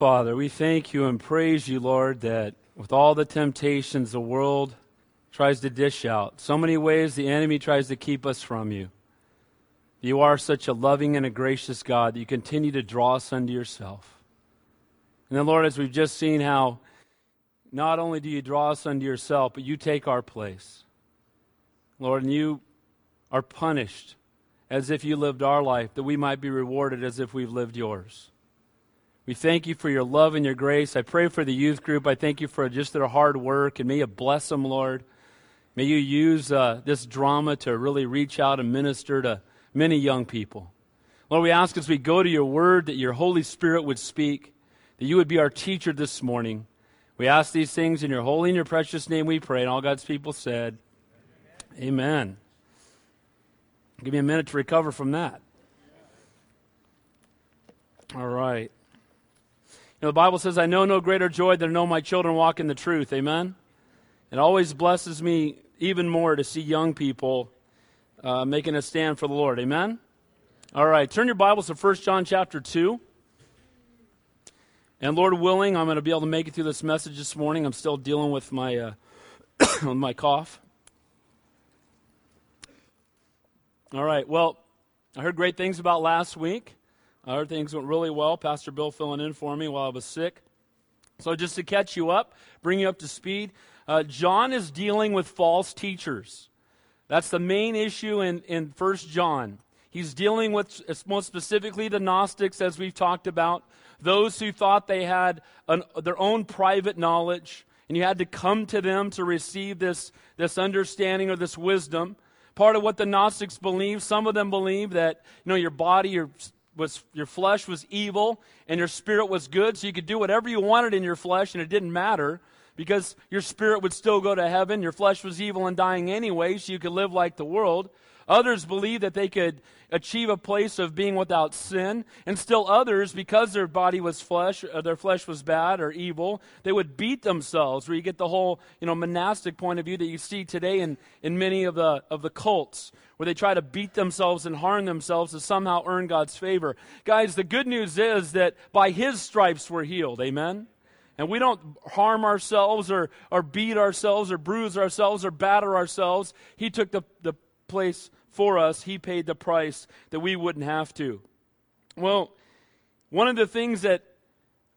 Father, we thank you and praise you, Lord, that with all the temptations the world tries to dish out, so many ways the enemy tries to keep us from you. You are such a loving and a gracious God that you continue to draw us unto yourself. And then, Lord, as we've just seen how not only do you draw us unto yourself, but you take our place. Lord, and you are punished as if you lived our life, that we might be rewarded as if we've lived yours. We thank you for your love and your grace. I pray for the youth group. I thank you for just their hard work, and may you bless them, Lord. May you use uh, this drama to really reach out and minister to many young people. Lord, we ask as we go to your word that your Holy Spirit would speak, that you would be our teacher this morning. We ask these things in your holy and your precious name we pray. And all God's people said, Amen. Amen. Give me a minute to recover from that. All right know, the Bible says, I know no greater joy than to know my children walk in the truth. Amen? It always blesses me even more to see young people uh, making a stand for the Lord. Amen? All right, turn your Bibles to 1 John chapter 2. And Lord willing, I'm going to be able to make it through this message this morning. I'm still dealing with my, uh, with my cough. All right, well, I heard great things about last week. Heard things went really well. Pastor Bill filling in for me while I was sick. So, just to catch you up, bring you up to speed, uh, John is dealing with false teachers. That's the main issue in, in 1 John. He's dealing with, most specifically, the Gnostics, as we've talked about, those who thought they had an, their own private knowledge, and you had to come to them to receive this, this understanding or this wisdom. Part of what the Gnostics believe, some of them believe that you know your body, your was your flesh was evil and your spirit was good, so you could do whatever you wanted in your flesh and it didn't matter because your spirit would still go to heaven. Your flesh was evil and dying anyway, so you could live like the world. Others believed that they could achieve a place of being without sin, and still others, because their body was flesh, uh, their flesh was bad or evil, they would beat themselves. Where you get the whole, you know, monastic point of view that you see today in, in many of the of the cults, where they try to beat themselves and harm themselves to somehow earn God's favor. Guys, the good news is that by His stripes we're healed. Amen. And we don't harm ourselves or, or beat ourselves or bruise ourselves or batter ourselves. He took the, the place for us, He paid the price that we wouldn't have to. Well, one of the things that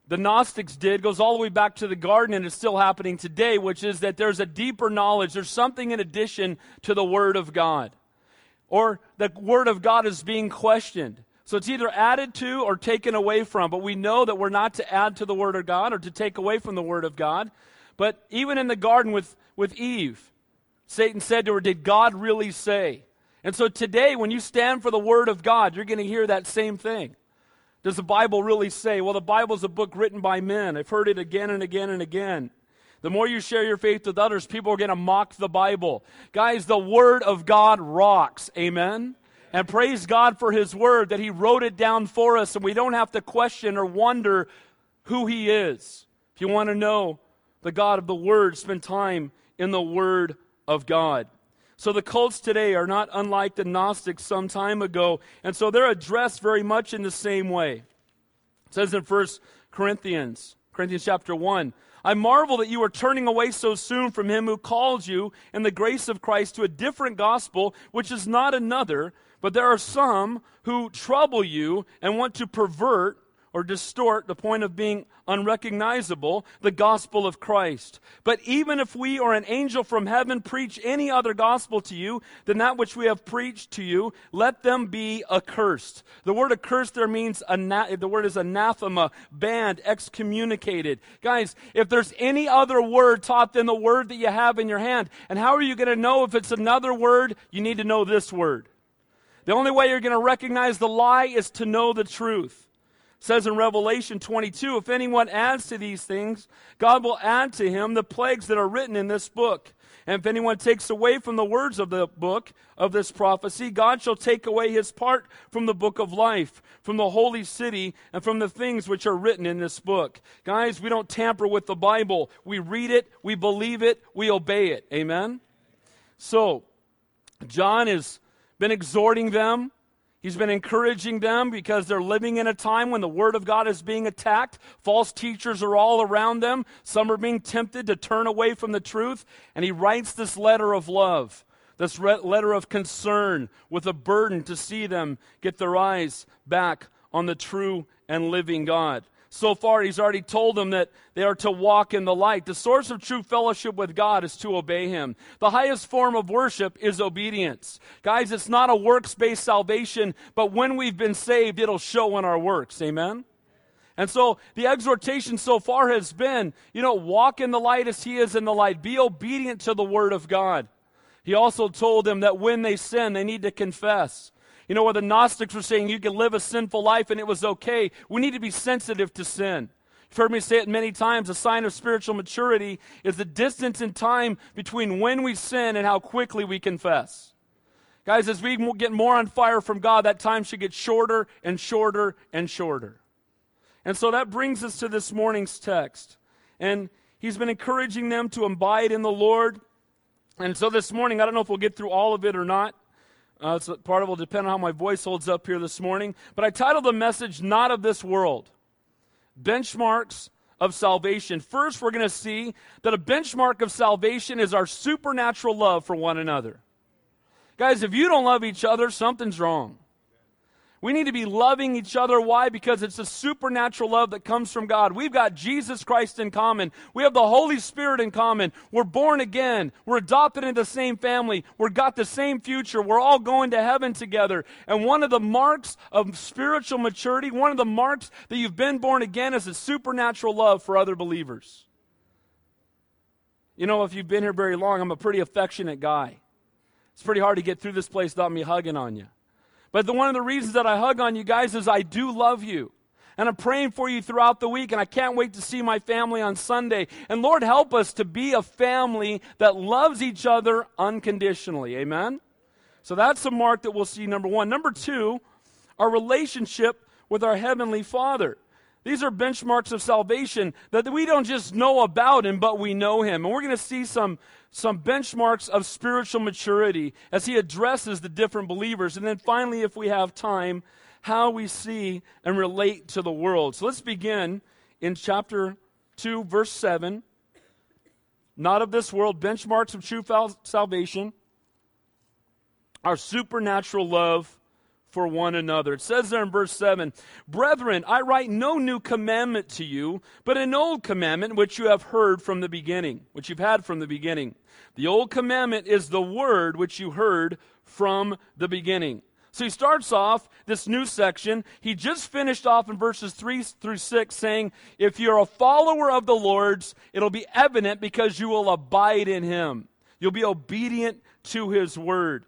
the Gnostics did goes all the way back to the garden, and it's still happening today, which is that there's a deeper knowledge. There's something in addition to the Word of God. Or the Word of God is being questioned. So it's either added to or taken away from. But we know that we're not to add to the Word of God or to take away from the Word of God. But even in the garden with, with Eve, Satan said to her, Did God really say? And so today, when you stand for the Word of God, you're going to hear that same thing. Does the Bible really say? Well, the Bible's a book written by men. I've heard it again and again and again. The more you share your faith with others, people are going to mock the Bible. Guys, the Word of God rocks. Amen? And praise God for His Word that He wrote it down for us and we don't have to question or wonder who He is. If you want to know the God of the Word, spend time in the Word of God. So the cults today are not unlike the Gnostics some time ago, and so they're addressed very much in the same way. It says in 1 Corinthians, Corinthians chapter 1, I marvel that you are turning away so soon from him who called you in the grace of Christ to a different gospel, which is not another, but there are some who trouble you and want to pervert or distort the point of being unrecognizable, the gospel of Christ. But even if we or an angel from heaven preach any other gospel to you than that which we have preached to you, let them be accursed. The word accursed there means, ana- the word is anathema, banned, excommunicated. Guys, if there's any other word taught than the word that you have in your hand, and how are you going to know if it's another word? You need to know this word. The only way you're going to recognize the lie is to know the truth says in Revelation 22 if anyone adds to these things, God will add to him the plagues that are written in this book. And if anyone takes away from the words of the book of this prophecy, God shall take away his part from the book of life, from the holy city, and from the things which are written in this book. Guys, we don't tamper with the Bible. We read it, we believe it, we obey it. Amen? So, John has been exhorting them He's been encouraging them because they're living in a time when the Word of God is being attacked. False teachers are all around them. Some are being tempted to turn away from the truth. And he writes this letter of love, this letter of concern, with a burden to see them get their eyes back on the true and living God so far, he's already told them that they are to walk in the light. The source of true fellowship with God is to obey him. The highest form of worship is obedience. Guys, it's not a works based salvation, but when we've been saved, it'll show in our works. Amen? And so the exhortation so far has been, you know, walk in the light as he is in the light. Be obedient to the word of God. He also told them that when they sin, they need to confess. You know, where the Gnostics were saying you could live a sinful life and it was okay, we need to be sensitive to sin. You've heard me say it many times. A sign of spiritual maturity is the distance in time between when we sin and how quickly we confess. Guys, as we get more on fire from God, that time should get shorter and shorter and shorter. And so that brings us to this morning's text. And he's been encouraging them to abide in the Lord. And so this morning, I don't know if we'll get through all of it or not. Uh, so part of it will depend on how my voice holds up here this morning. But I titled the message, Not of This World Benchmarks of Salvation. First, we're going to see that a benchmark of salvation is our supernatural love for one another. Guys, if you don't love each other, something's wrong. We need to be loving each other. Why? Because it's a supernatural love that comes from God. We've got Jesus Christ in common. We have the Holy Spirit in common. We're born again. We're adopted into the same family. We've got the same future. We're all going to heaven together. And one of the marks of spiritual maturity, one of the marks that you've been born again is a supernatural love for other believers. You know, if you've been here very long, I'm a pretty affectionate guy. It's pretty hard to get through this place without me hugging on you. But the, one of the reasons that I hug on you guys is I do love you. And I'm praying for you throughout the week, and I can't wait to see my family on Sunday. And Lord, help us to be a family that loves each other unconditionally. Amen? So that's a mark that we'll see, number one. Number two, our relationship with our Heavenly Father. These are benchmarks of salvation that we don't just know about Him, but we know Him. And we're going to see some, some benchmarks of spiritual maturity as He addresses the different believers. And then finally, if we have time, how we see and relate to the world. So let's begin in chapter 2, verse 7. Not of this world, benchmarks of true salvation, our supernatural love for one another. It says there in verse 7 Brethren, I write no new commandment to you, but an old commandment which you have heard from the beginning, which you've had from the beginning. The old commandment is the word which you heard from the beginning. So he starts off this new section. He just finished off in verses 3 through 6 saying, If you're a follower of the Lord's, it'll be evident because you will abide in him. You'll be obedient to his word.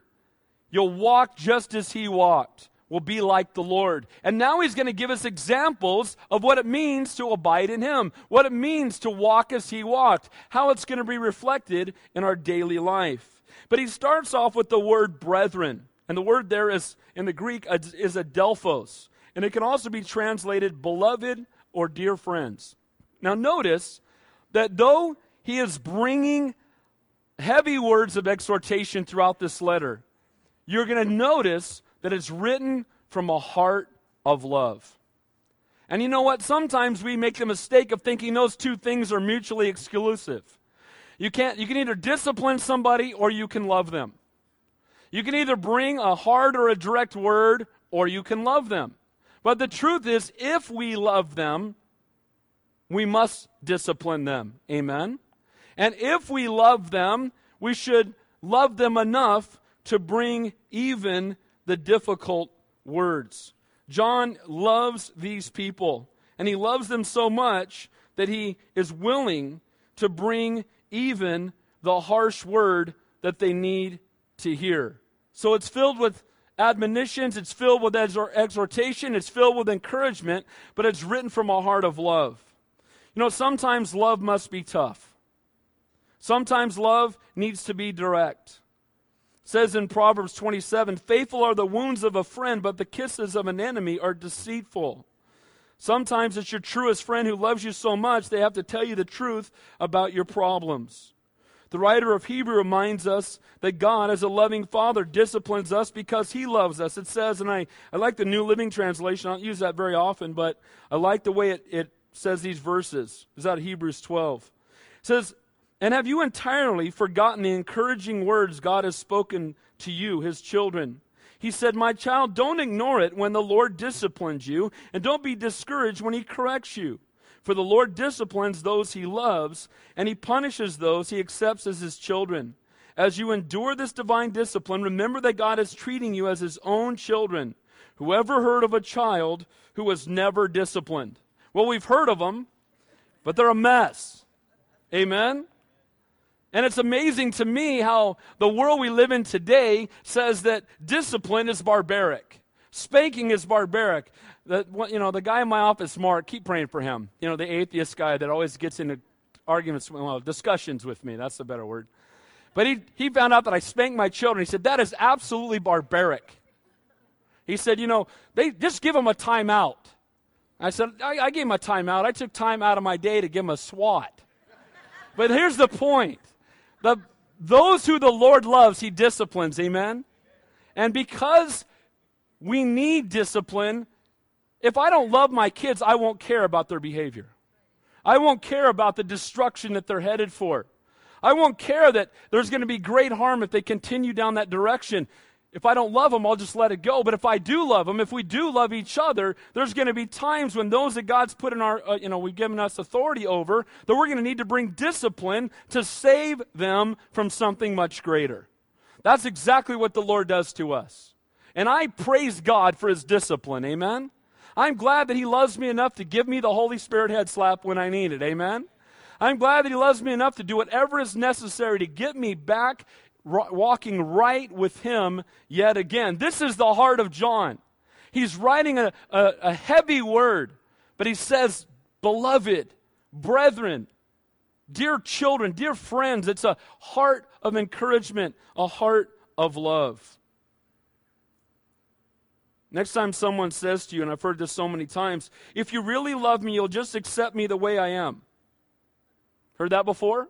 You'll walk just as he walked, will be like the Lord. And now he's going to give us examples of what it means to abide in him, what it means to walk as he walked, how it's going to be reflected in our daily life. But he starts off with the word brethren. And the word there is, in the Greek, is adelphos. And it can also be translated beloved or dear friends. Now, notice that though he is bringing heavy words of exhortation throughout this letter, you're going to notice that it's written from a heart of love. And you know what? Sometimes we make the mistake of thinking those two things are mutually exclusive. You can't you can either discipline somebody or you can love them. You can either bring a hard or a direct word or you can love them. But the truth is if we love them, we must discipline them. Amen. And if we love them, we should love them enough to bring even the difficult words. John loves these people, and he loves them so much that he is willing to bring even the harsh word that they need to hear. So it's filled with admonitions, it's filled with exhortation, it's filled with encouragement, but it's written from a heart of love. You know, sometimes love must be tough. Sometimes love needs to be direct says in Proverbs 27 Faithful are the wounds of a friend, but the kisses of an enemy are deceitful. Sometimes it's your truest friend who loves you so much they have to tell you the truth about your problems. The writer of Hebrew reminds us that God, as a loving father, disciplines us because he loves us. It says, and I, I like the New Living Translation, I don't use that very often, but I like the way it, it says these verses. It's out of Hebrews 12. It says, And have you entirely forgotten the encouraging words God has spoken to you, his children? He said, My child, don't ignore it when the Lord disciplines you, and don't be discouraged when he corrects you. For the Lord disciplines those he loves, and he punishes those he accepts as his children. As you endure this divine discipline, remember that God is treating you as his own children. Whoever heard of a child who was never disciplined? Well, we've heard of them, but they're a mess. Amen? And it's amazing to me how the world we live in today says that discipline is barbaric. Spanking is barbaric. The, you know, the guy in my office, Mark, keep praying for him. You know, the atheist guy that always gets into arguments, well, discussions with me. That's the better word. But he, he found out that I spanked my children. He said, that is absolutely barbaric. He said, you know, they just give them a timeout. I said, I, I gave him a timeout. I took time out of my day to give him a swat. But here's the point. The, those who the Lord loves, he disciplines. Amen? And because we need discipline, if I don't love my kids, I won't care about their behavior. I won't care about the destruction that they're headed for. I won't care that there's going to be great harm if they continue down that direction. If I don't love them, I'll just let it go. But if I do love them, if we do love each other, there's going to be times when those that God's put in our, uh, you know, we've given us authority over, that we're going to need to bring discipline to save them from something much greater. That's exactly what the Lord does to us. And I praise God for his discipline. Amen? I'm glad that He loves me enough to give me the Holy Spirit head slap when I need it. Amen? I'm glad that He loves me enough to do whatever is necessary to get me back walking right with Him yet again. This is the heart of John. He's writing a, a, a heavy word, but he says, Beloved, brethren, dear children, dear friends, it's a heart of encouragement, a heart of love. Next time someone says to you, and I've heard this so many times, if you really love me, you'll just accept me the way I am. Heard that before?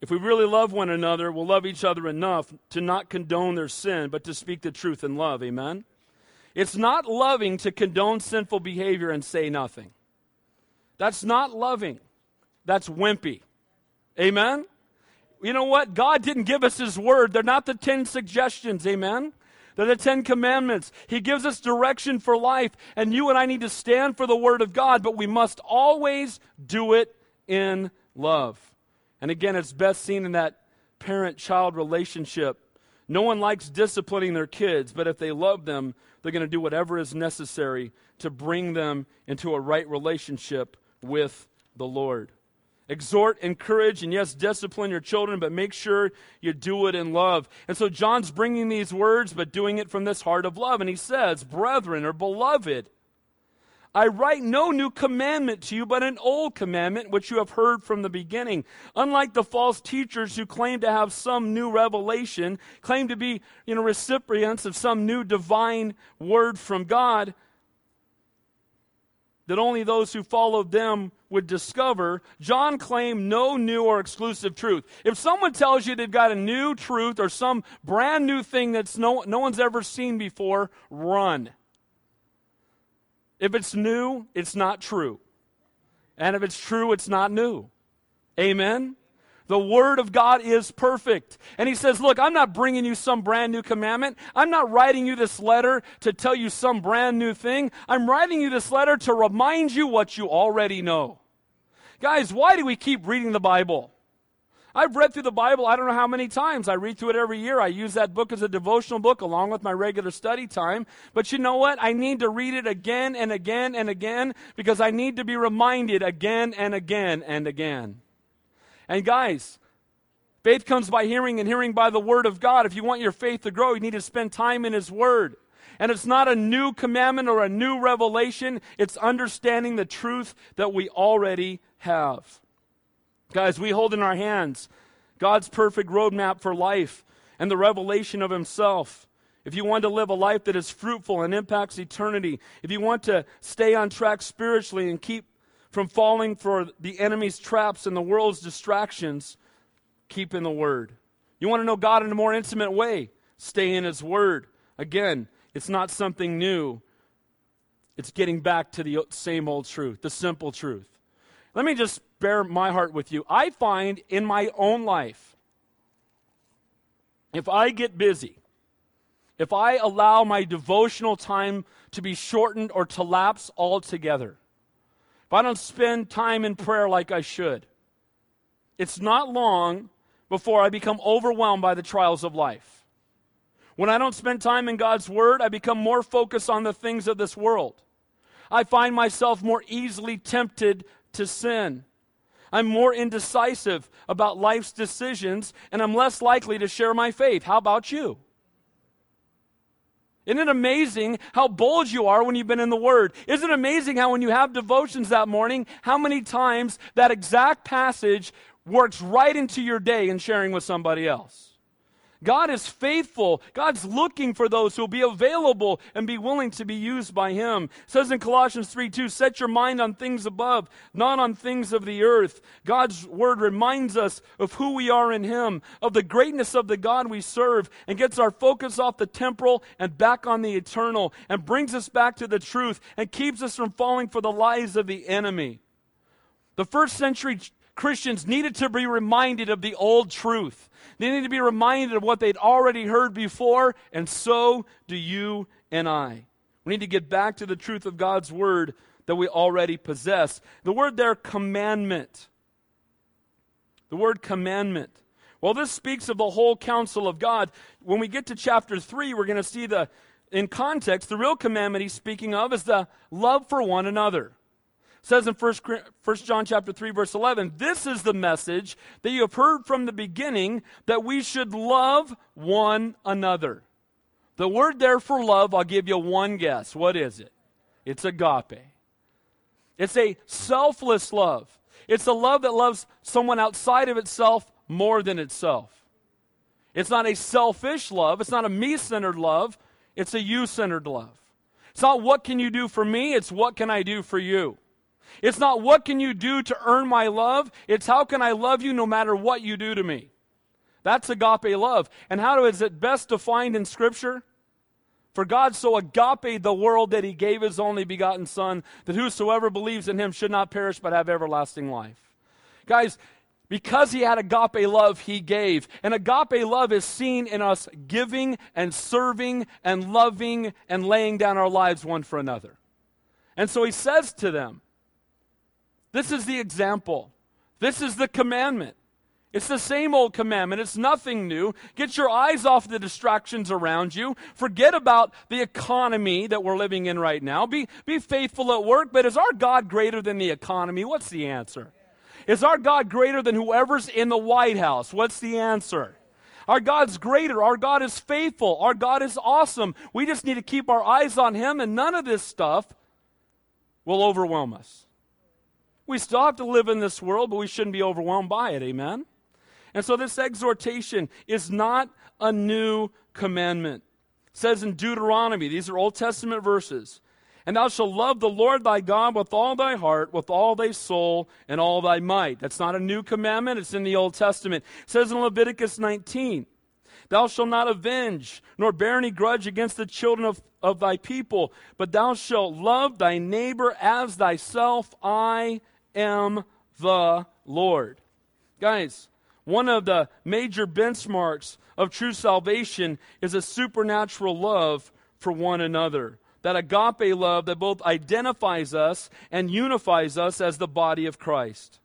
If we really love one another, we'll love each other enough to not condone their sin, but to speak the truth in love. Amen? It's not loving to condone sinful behavior and say nothing. That's not loving. That's wimpy. Amen? You know what? God didn't give us His word. They're not the 10 suggestions. Amen? They're the Ten Commandments. He gives us direction for life, and you and I need to stand for the Word of God, but we must always do it in love. And again, it's best seen in that parent child relationship. No one likes disciplining their kids, but if they love them, they're going to do whatever is necessary to bring them into a right relationship with the Lord. Exhort, encourage, and yes, discipline your children, but make sure you do it in love. And so John's bringing these words, but doing it from this heart of love. And he says, Brethren or beloved, I write no new commandment to you, but an old commandment which you have heard from the beginning. Unlike the false teachers who claim to have some new revelation, claim to be, you know, recipients of some new divine word from God, that only those who followed them would discover, John claimed no new or exclusive truth. If someone tells you they've got a new truth or some brand new thing that's no, no one's ever seen before, run. If it's new, it's not true. And if it's true, it's not new. Amen? The Word of God is perfect. And he says, Look, I'm not bringing you some brand new commandment. I'm not writing you this letter to tell you some brand new thing. I'm writing you this letter to remind you what you already know. Guys, why do we keep reading the Bible? I've read through the Bible, I don't know how many times. I read through it every year. I use that book as a devotional book along with my regular study time. But you know what? I need to read it again and again and again because I need to be reminded again and again and again. And guys, faith comes by hearing and hearing by the Word of God. If you want your faith to grow, you need to spend time in His Word. And it's not a new commandment or a new revelation, it's understanding the truth that we already have. Guys, we hold in our hands God's perfect roadmap for life and the revelation of Himself. If you want to live a life that is fruitful and impacts eternity, if you want to stay on track spiritually and keep from falling for the enemy's traps and the world's distractions, keep in the Word. You want to know God in a more intimate way? Stay in His Word. Again, it's not something new, it's getting back to the same old truth, the simple truth. Let me just bear my heart with you. I find in my own life, if I get busy, if I allow my devotional time to be shortened or to lapse altogether, if I don't spend time in prayer like I should, it's not long before I become overwhelmed by the trials of life. When I don't spend time in God's Word, I become more focused on the things of this world. I find myself more easily tempted to sin. I'm more indecisive about life's decisions, and I'm less likely to share my faith. How about you? Isn't it amazing how bold you are when you've been in the Word? Isn't it amazing how when you have devotions that morning, how many times that exact passage works right into your day in sharing with somebody else? God is faithful. God's looking for those who will be available and be willing to be used by Him. It says in Colossians 3 2, set your mind on things above, not on things of the earth. God's word reminds us of who we are in Him, of the greatness of the God we serve, and gets our focus off the temporal and back on the eternal, and brings us back to the truth, and keeps us from falling for the lies of the enemy. The first century Christians needed to be reminded of the old truth. They need to be reminded of what they'd already heard before, and so do you and I. We need to get back to the truth of God's word that we already possess. The word there, commandment. The word commandment. Well, this speaks of the whole counsel of God. When we get to chapter 3, we're going to see the, in context, the real commandment he's speaking of is the love for one another says in 1, 1 John chapter 3 verse 11, this is the message that you have heard from the beginning that we should love one another. The word there for love, I'll give you one guess. What is it? It's agape. It's a selfless love. It's a love that loves someone outside of itself more than itself. It's not a selfish love. It's not a me centered love. It's a you centered love. It's not what can you do for me, it's what can I do for you. It's not what can you do to earn my love, it's how can I love you no matter what you do to me. That's agape love. And how is it best defined in Scripture? For God so agape the world that he gave his only begotten Son, that whosoever believes in him should not perish but have everlasting life. Guys, because he had agape love, he gave. And agape love is seen in us giving and serving and loving and laying down our lives one for another. And so he says to them, this is the example. This is the commandment. It's the same old commandment. It's nothing new. Get your eyes off the distractions around you. Forget about the economy that we're living in right now. Be, be faithful at work, but is our God greater than the economy? What's the answer? Is our God greater than whoever's in the White House? What's the answer? Our God's greater. Our God is faithful. Our God is awesome. We just need to keep our eyes on Him, and none of this stuff will overwhelm us. We still have to live in this world, but we shouldn't be overwhelmed by it. Amen? And so this exhortation is not a new commandment. It says in Deuteronomy, these are Old Testament verses, and thou shalt love the Lord thy God with all thy heart, with all thy soul, and all thy might. That's not a new commandment, it's in the Old Testament. It says in Leviticus 19, Thou shalt not avenge, nor bear any grudge against the children of, of thy people, but thou shalt love thy neighbor as thyself. I am the Lord. Guys, one of the major benchmarks of true salvation is a supernatural love for one another. That agape love that both identifies us and unifies us as the body of Christ.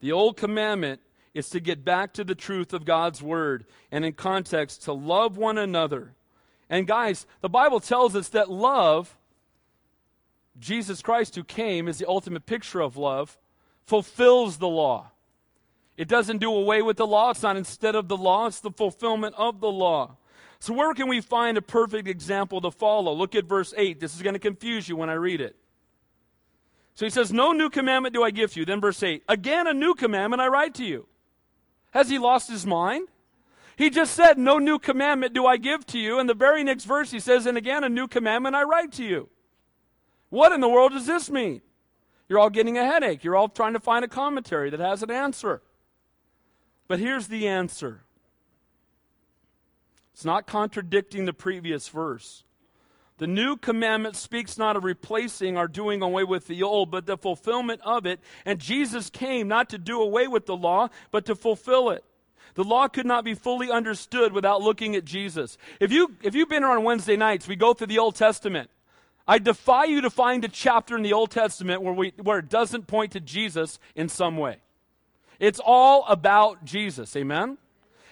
The old commandment is to get back to the truth of God's word and in context to love one another. And guys, the Bible tells us that love, Jesus Christ who came, is the ultimate picture of love fulfills the law. It doesn't do away with the law. It's not instead of the law, it's the fulfillment of the law. So, where can we find a perfect example to follow? Look at verse 8. This is going to confuse you when I read it. So he says, No new commandment do I give to you. Then verse 8, again a new commandment I write to you. Has he lost his mind? He just said, No new commandment do I give to you. And the very next verse he says, And again a new commandment I write to you. What in the world does this mean? You're all getting a headache. You're all trying to find a commentary that has an answer. But here's the answer it's not contradicting the previous verse. The new commandment speaks not of replacing or doing away with the old, but the fulfillment of it. And Jesus came not to do away with the law, but to fulfill it. The law could not be fully understood without looking at Jesus. If, you, if you've been here on Wednesday nights, we go through the Old Testament. I defy you to find a chapter in the Old Testament where, we, where it doesn't point to Jesus in some way. It's all about Jesus. Amen?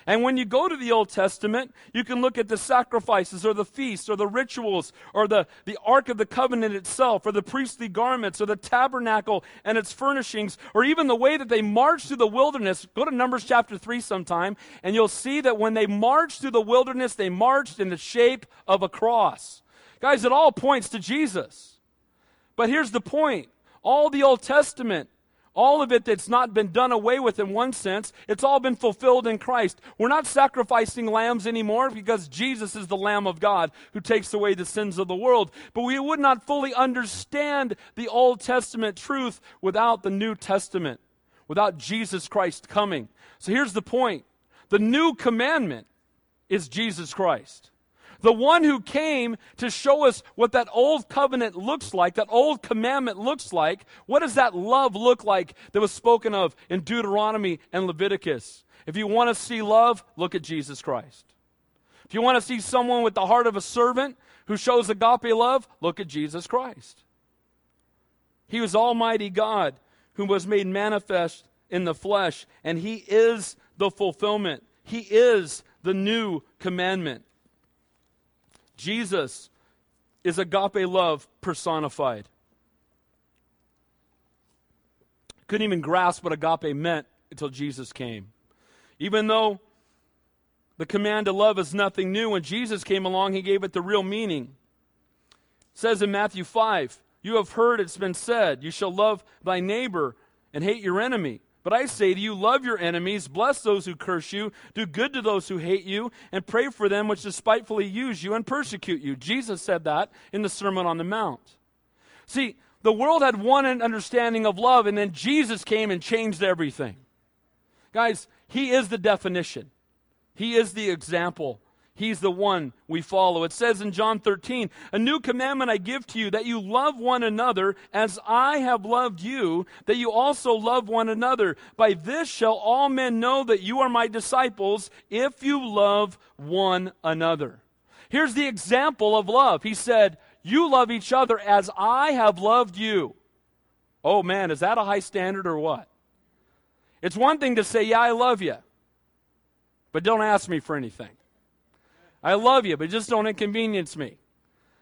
And when you go to the Old Testament, you can look at the sacrifices or the feasts or the rituals or the, the Ark of the Covenant itself or the priestly garments or the tabernacle and its furnishings or even the way that they marched through the wilderness. Go to Numbers chapter 3 sometime and you'll see that when they marched through the wilderness, they marched in the shape of a cross. Guys, it all points to Jesus. But here's the point all the Old Testament all of it that's not been done away with in one sense, it's all been fulfilled in Christ. We're not sacrificing lambs anymore because Jesus is the Lamb of God who takes away the sins of the world. But we would not fully understand the Old Testament truth without the New Testament, without Jesus Christ coming. So here's the point the new commandment is Jesus Christ. The one who came to show us what that old covenant looks like, that old commandment looks like. What does that love look like that was spoken of in Deuteronomy and Leviticus? If you want to see love, look at Jesus Christ. If you want to see someone with the heart of a servant who shows agape love, look at Jesus Christ. He was Almighty God who was made manifest in the flesh, and He is the fulfillment. He is the new commandment. Jesus is agape love personified. Couldn't even grasp what agape meant until Jesus came. Even though the command to love is nothing new, when Jesus came along, he gave it the real meaning. It says in Matthew 5, You have heard it's been said, You shall love thy neighbor and hate your enemy. But I say to you, love your enemies, bless those who curse you, do good to those who hate you, and pray for them which despitefully use you and persecute you. Jesus said that in the Sermon on the Mount. See, the world had one understanding of love, and then Jesus came and changed everything. Guys, He is the definition, He is the example He's the one we follow. It says in John 13, A new commandment I give to you, that you love one another as I have loved you, that you also love one another. By this shall all men know that you are my disciples, if you love one another. Here's the example of love. He said, You love each other as I have loved you. Oh man, is that a high standard or what? It's one thing to say, Yeah, I love you, but don't ask me for anything. I love you, but just don't inconvenience me.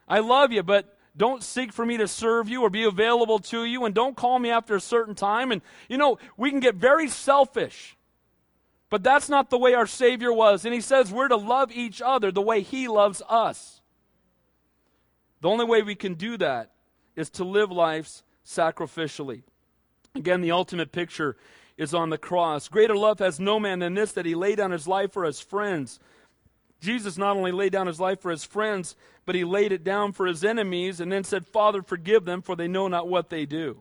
I love you, but don't seek for me to serve you or be available to you, and don't call me after a certain time. And, you know, we can get very selfish, but that's not the way our Savior was. And He says we're to love each other the way He loves us. The only way we can do that is to live lives sacrificially. Again, the ultimate picture is on the cross. Greater love has no man than this, that He laid down His life for His friends. Jesus not only laid down his life for his friends, but he laid it down for his enemies and then said, Father, forgive them, for they know not what they do.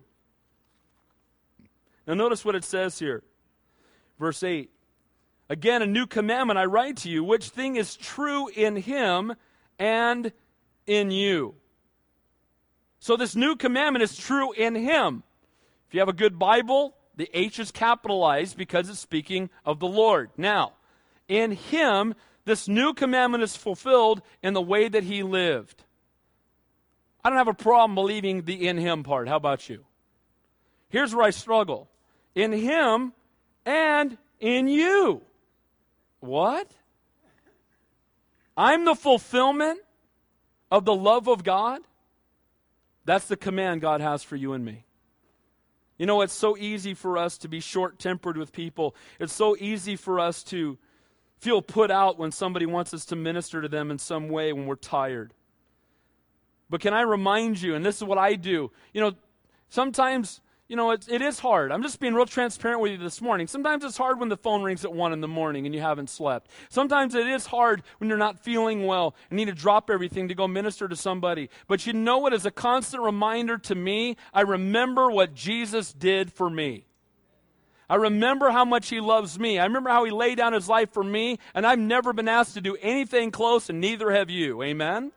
Now, notice what it says here. Verse 8. Again, a new commandment I write to you, which thing is true in him and in you. So, this new commandment is true in him. If you have a good Bible, the H is capitalized because it's speaking of the Lord. Now, in him, this new commandment is fulfilled in the way that he lived. I don't have a problem believing the in him part. How about you? Here's where I struggle in him and in you. What? I'm the fulfillment of the love of God? That's the command God has for you and me. You know, it's so easy for us to be short tempered with people. It's so easy for us to feel put out when somebody wants us to minister to them in some way when we're tired. But can I remind you, and this is what I do, you know, sometimes you know, it, it is hard. I'm just being real transparent with you this morning. Sometimes it's hard when the phone rings at 1 in the morning and you haven't slept. Sometimes it is hard when you're not feeling well and need to drop everything to go minister to somebody. But you know what is a constant reminder to me? I remember what Jesus did for me. I remember how much he loves me. I remember how he laid down his life for me, and I've never been asked to do anything close, and neither have you. Amen?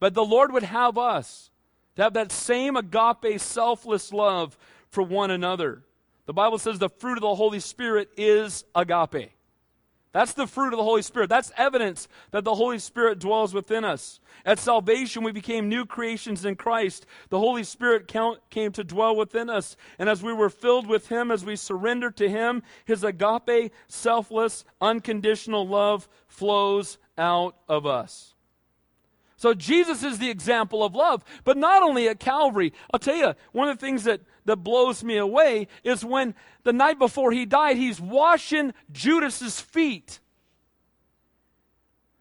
But the Lord would have us to have that same agape, selfless love for one another. The Bible says the fruit of the Holy Spirit is agape. That's the fruit of the Holy Spirit. That's evidence that the Holy Spirit dwells within us. At salvation, we became new creations in Christ. The Holy Spirit came to dwell within us. And as we were filled with Him, as we surrendered to Him, His agape, selfless, unconditional love flows out of us. So Jesus is the example of love, but not only at Calvary. I'll tell you, one of the things that, that blows me away is when the night before he died, he's washing Judas's feet.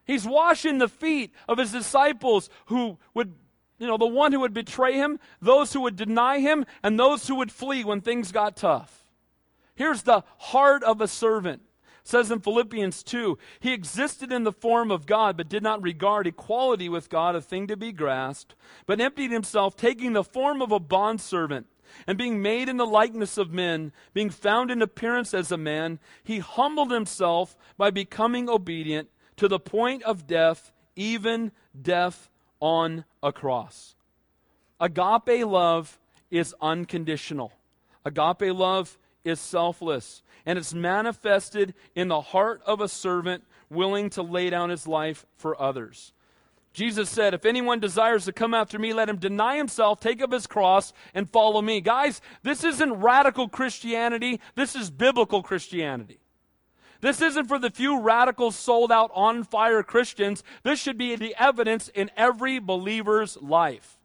He's washing the feet of his disciples who would, you know, the one who would betray him, those who would deny him, and those who would flee when things got tough. Here's the heart of a servant says in Philippians 2 He existed in the form of God, but did not regard equality with God a thing to be grasped, but emptied himself, taking the form of a bondservant. And being made in the likeness of men, being found in appearance as a man, he humbled himself by becoming obedient to the point of death, even death on a cross. Agape love is unconditional. Agape love is selfless and it's manifested in the heart of a servant willing to lay down his life for others. Jesus said, If anyone desires to come after me, let him deny himself, take up his cross, and follow me. Guys, this isn't radical Christianity, this is biblical Christianity. This isn't for the few radical, sold out, on fire Christians. This should be the evidence in every believer's life.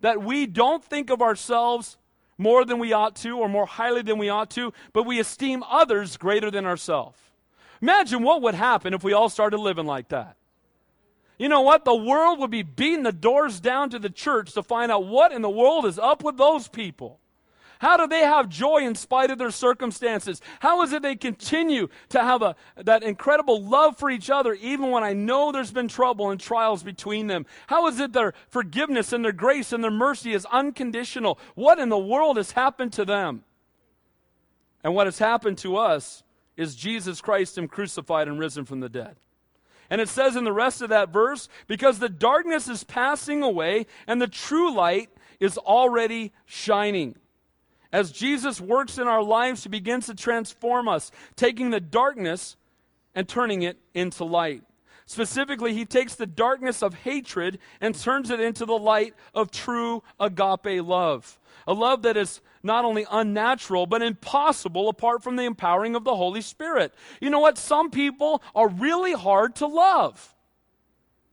That we don't think of ourselves more than we ought to or more highly than we ought to, but we esteem others greater than ourselves. Imagine what would happen if we all started living like that. You know what? The world would be beating the doors down to the church to find out what in the world is up with those people. How do they have joy in spite of their circumstances? How is it they continue to have a, that incredible love for each other even when I know there's been trouble and trials between them? How is it their forgiveness and their grace and their mercy is unconditional? What in the world has happened to them? And what has happened to us is Jesus Christ Him crucified and risen from the dead. And it says in the rest of that verse, because the darkness is passing away and the true light is already shining. As Jesus works in our lives, He begins to transform us, taking the darkness and turning it into light. Specifically, He takes the darkness of hatred and turns it into the light of true agape love. A love that is not only unnatural, but impossible apart from the empowering of the Holy Spirit. You know what? Some people are really hard to love.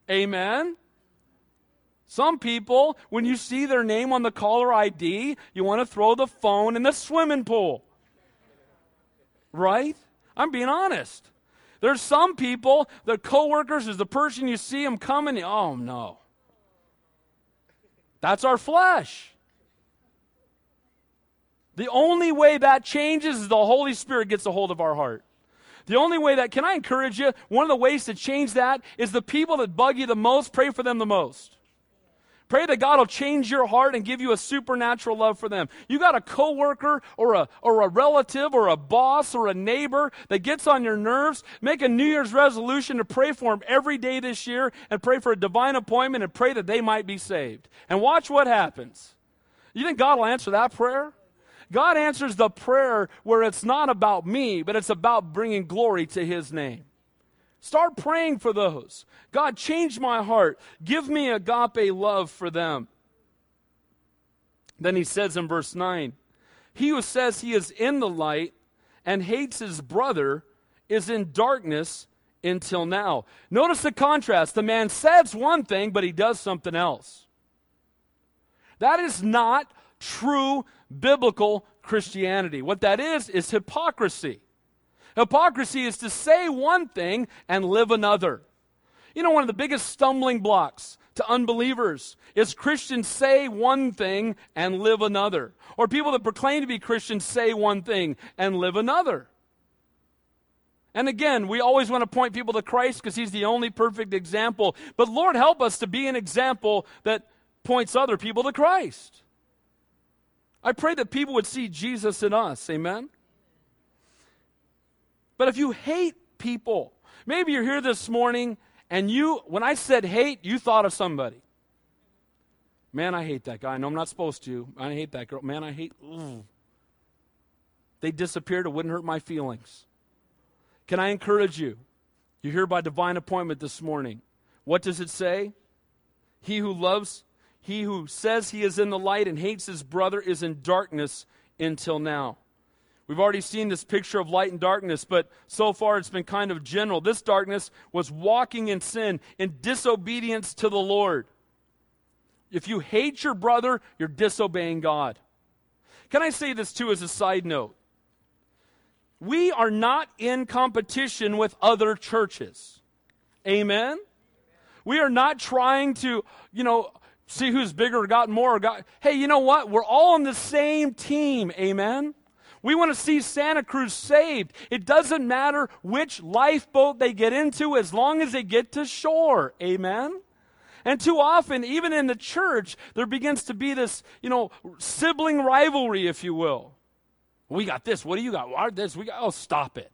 Amen? Some people, when you see their name on the caller ID, you want to throw the phone in the swimming pool. Right? I'm being honest. There's some people, the coworkers is the person you see them coming, oh no. That's our flesh. The only way that changes is the Holy Spirit gets a hold of our heart. The only way that, can I encourage you? One of the ways to change that is the people that bug you the most, pray for them the most. Pray that God will change your heart and give you a supernatural love for them. You got a coworker or a, or a relative or a boss or a neighbor that gets on your nerves, make a New Year's resolution to pray for them every day this year and pray for a divine appointment and pray that they might be saved. And watch what happens. You think God will answer that prayer? God answers the prayer where it's not about me, but it's about bringing glory to His name. Start praying for those. God, change my heart. Give me agape love for them. Then he says in verse 9, He who says he is in the light and hates his brother is in darkness until now. Notice the contrast. The man says one thing, but he does something else. That is not true biblical Christianity. What that is, is hypocrisy. Hypocrisy is to say one thing and live another. You know, one of the biggest stumbling blocks to unbelievers is Christians say one thing and live another. Or people that proclaim to be Christians say one thing and live another. And again, we always want to point people to Christ because he's the only perfect example. But Lord, help us to be an example that points other people to Christ. I pray that people would see Jesus in us. Amen? But if you hate people, maybe you're here this morning and you, when I said hate, you thought of somebody. Man, I hate that guy. No, I'm not supposed to. I hate that girl. Man, I hate. Ugh. They disappeared. It wouldn't hurt my feelings. Can I encourage you? You're here by divine appointment this morning. What does it say? He who loves, he who says he is in the light and hates his brother is in darkness until now. We've already seen this picture of light and darkness, but so far it's been kind of general. This darkness was walking in sin, in disobedience to the Lord. If you hate your brother, you're disobeying God. Can I say this too as a side note? We are not in competition with other churches. Amen? We are not trying to, you know, see who's bigger or got more or got. Hey, you know what? We're all on the same team. Amen? We want to see Santa Cruz saved. It doesn't matter which lifeboat they get into as long as they get to shore. Amen? And too often, even in the church, there begins to be this, you know, sibling rivalry, if you will. We got this. What do you got? What this? We got. Oh, stop it.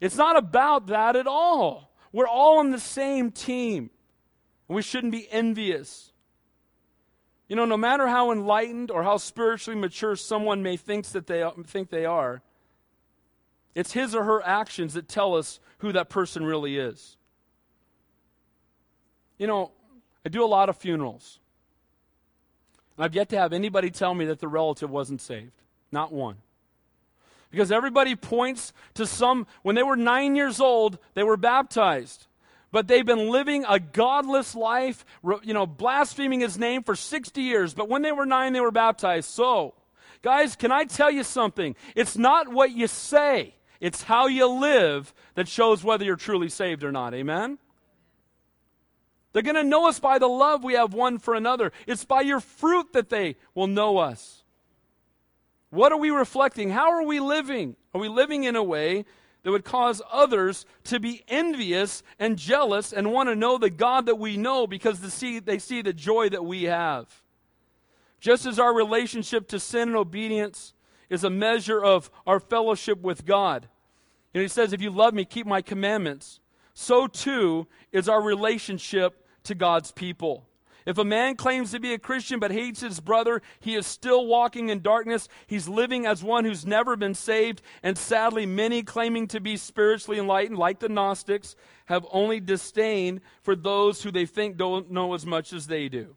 It's not about that at all. We're all on the same team. We shouldn't be envious. You know, no matter how enlightened or how spiritually mature someone may think that they think they are, it's his or her actions that tell us who that person really is. You know, I do a lot of funerals. And I've yet to have anybody tell me that the relative wasn't saved. Not one. Because everybody points to some, when they were nine years old, they were baptized. But they've been living a godless life, you know, blaspheming his name for 60 years. But when they were nine, they were baptized. So, guys, can I tell you something? It's not what you say, it's how you live that shows whether you're truly saved or not. Amen? They're going to know us by the love we have one for another. It's by your fruit that they will know us. What are we reflecting? How are we living? Are we living in a way that would cause others to be envious and jealous and want to know the God that we know because they see, they see the joy that we have? Just as our relationship to sin and obedience is a measure of our fellowship with God. And he says, If you love me, keep my commandments. So too is our relationship to God's people. If a man claims to be a Christian but hates his brother, he is still walking in darkness. He's living as one who's never been saved. And sadly, many claiming to be spiritually enlightened, like the Gnostics, have only disdain for those who they think don't know as much as they do.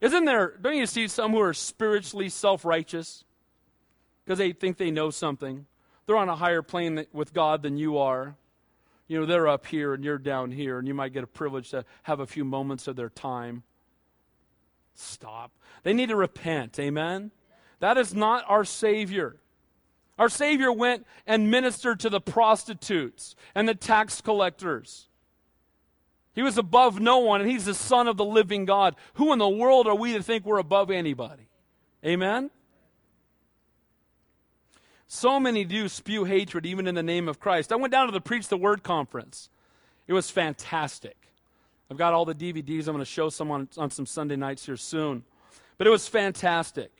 Isn't there, don't you see some who are spiritually self righteous? Because they think they know something. They're on a higher plane with God than you are. You know, they're up here and you're down here, and you might get a privilege to have a few moments of their time. Stop. They need to repent. Amen? That is not our Savior. Our Savior went and ministered to the prostitutes and the tax collectors. He was above no one, and He's the Son of the living God. Who in the world are we to think we're above anybody? Amen? So many do spew hatred even in the name of Christ. I went down to the Preach the Word conference. It was fantastic. I've got all the DVDs. I'm going to show some on, on some Sunday nights here soon. But it was fantastic.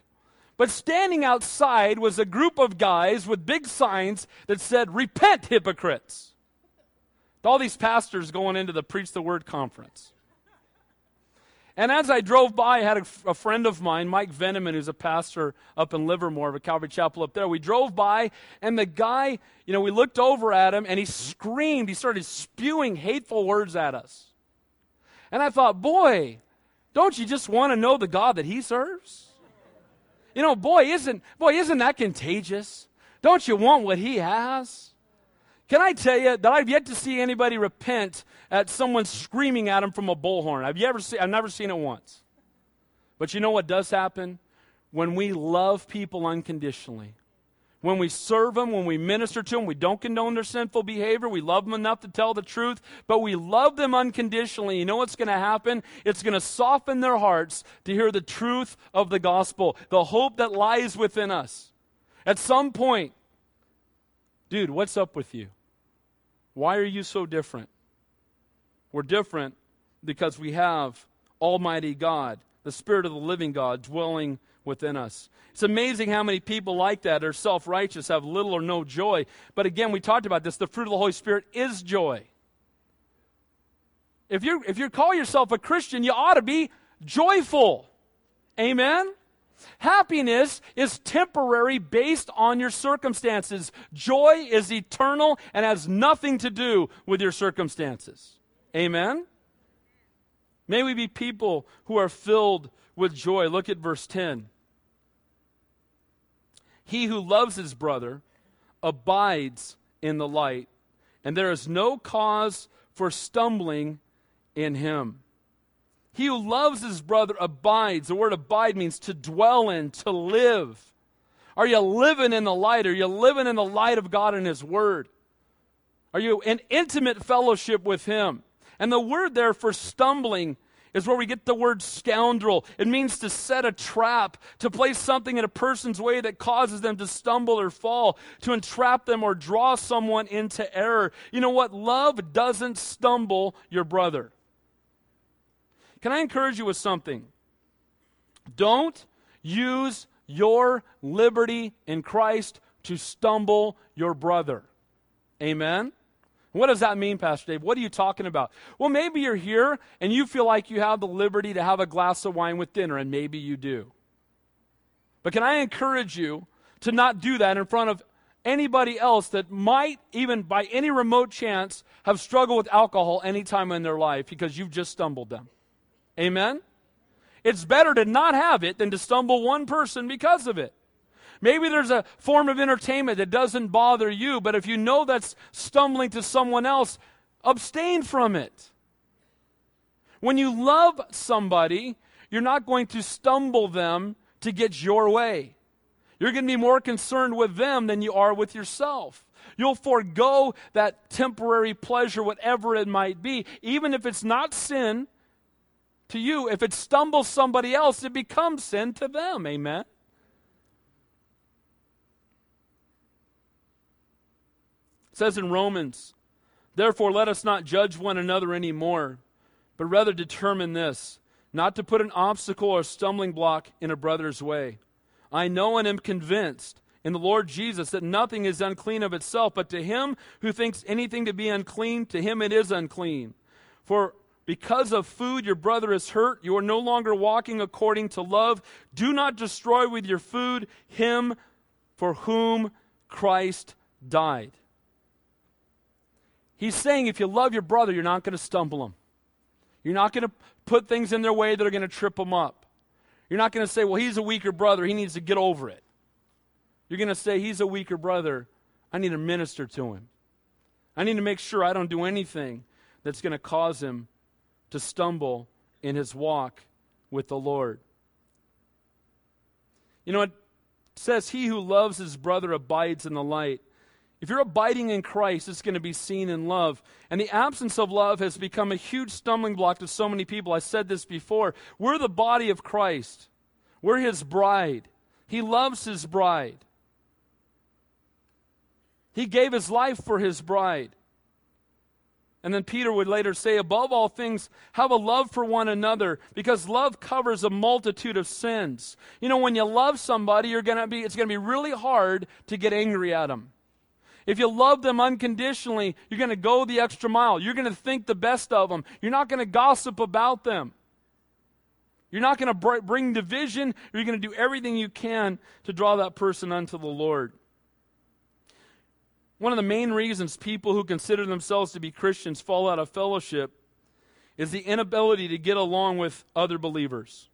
But standing outside was a group of guys with big signs that said, Repent, hypocrites. All these pastors going into the Preach the Word conference. And as I drove by, I had a, a, friend of mine, Mike Veneman, who's a pastor up in Livermore of a Calvary Chapel up there. We drove by, and the guy, you know, we looked over at him, and he screamed. He started spewing hateful words at us. And I thought, boy, don't you just want to know the God that he serves? You know, boy, isn't boy, isn't that contagious? Don't you want what he has? Can I tell you that I've yet to see anybody repent at someone screaming at them from a bullhorn? You ever? I've never seen it once. But you know what does happen when we love people unconditionally, when we serve them, when we minister to them, we don't condone their sinful behavior. We love them enough to tell the truth, but we love them unconditionally. You know what's going to happen? It's going to soften their hearts to hear the truth of the gospel, the hope that lies within us. At some point, dude, what's up with you? Why are you so different? We're different because we have Almighty God, the Spirit of the living God, dwelling within us. It's amazing how many people like that are self righteous, have little or no joy. But again, we talked about this. The fruit of the Holy Spirit is joy. If, you if you call yourself a Christian, you ought to be joyful. Amen? Happiness is temporary based on your circumstances. Joy is eternal and has nothing to do with your circumstances. Amen? May we be people who are filled with joy. Look at verse 10. He who loves his brother abides in the light, and there is no cause for stumbling in him. He who loves his brother abides. The word abide means to dwell in, to live. Are you living in the light? Are you living in the light of God and his word? Are you in intimate fellowship with him? And the word there for stumbling is where we get the word scandal. It means to set a trap, to place something in a person's way that causes them to stumble or fall, to entrap them or draw someone into error. You know what? Love doesn't stumble your brother. Can I encourage you with something? Don't use your liberty in Christ to stumble your brother. Amen? What does that mean, Pastor Dave? What are you talking about? Well, maybe you're here and you feel like you have the liberty to have a glass of wine with dinner, and maybe you do. But can I encourage you to not do that in front of anybody else that might, even by any remote chance, have struggled with alcohol any time in their life because you've just stumbled them? Amen? It's better to not have it than to stumble one person because of it. Maybe there's a form of entertainment that doesn't bother you, but if you know that's stumbling to someone else, abstain from it. When you love somebody, you're not going to stumble them to get your way. You're going to be more concerned with them than you are with yourself. You'll forego that temporary pleasure, whatever it might be, even if it's not sin to you. If it stumbles somebody else, it becomes sin to them. Amen. says in Romans, Therefore, let us not judge one another anymore, but rather determine this not to put an obstacle or stumbling block in a brother's way. I know and am convinced in the Lord Jesus that nothing is unclean of itself, but to him who thinks anything to be unclean, to him it is unclean. For because of food your brother is hurt, you are no longer walking according to love. Do not destroy with your food him for whom Christ died. He's saying if you love your brother, you're not going to stumble him. You're not going to put things in their way that are going to trip them up. You're not going to say, well, he's a weaker brother. He needs to get over it. You're going to say, he's a weaker brother. I need to minister to him. I need to make sure I don't do anything that's going to cause him to stumble in his walk with the Lord. You know, it says, He who loves his brother abides in the light. If you're abiding in Christ, it's going to be seen in love. And the absence of love has become a huge stumbling block to so many people. I said this before. We're the body of Christ, we're his bride. He loves his bride. He gave his life for his bride. And then Peter would later say, above all things, have a love for one another, because love covers a multitude of sins. You know, when you love somebody, you're gonna be, it's going to be really hard to get angry at them. If you love them unconditionally, you're going to go the extra mile. You're going to think the best of them. You're not going to gossip about them. You're not going to bring division. You're going to do everything you can to draw that person unto the Lord. One of the main reasons people who consider themselves to be Christians fall out of fellowship is the inability to get along with other believers.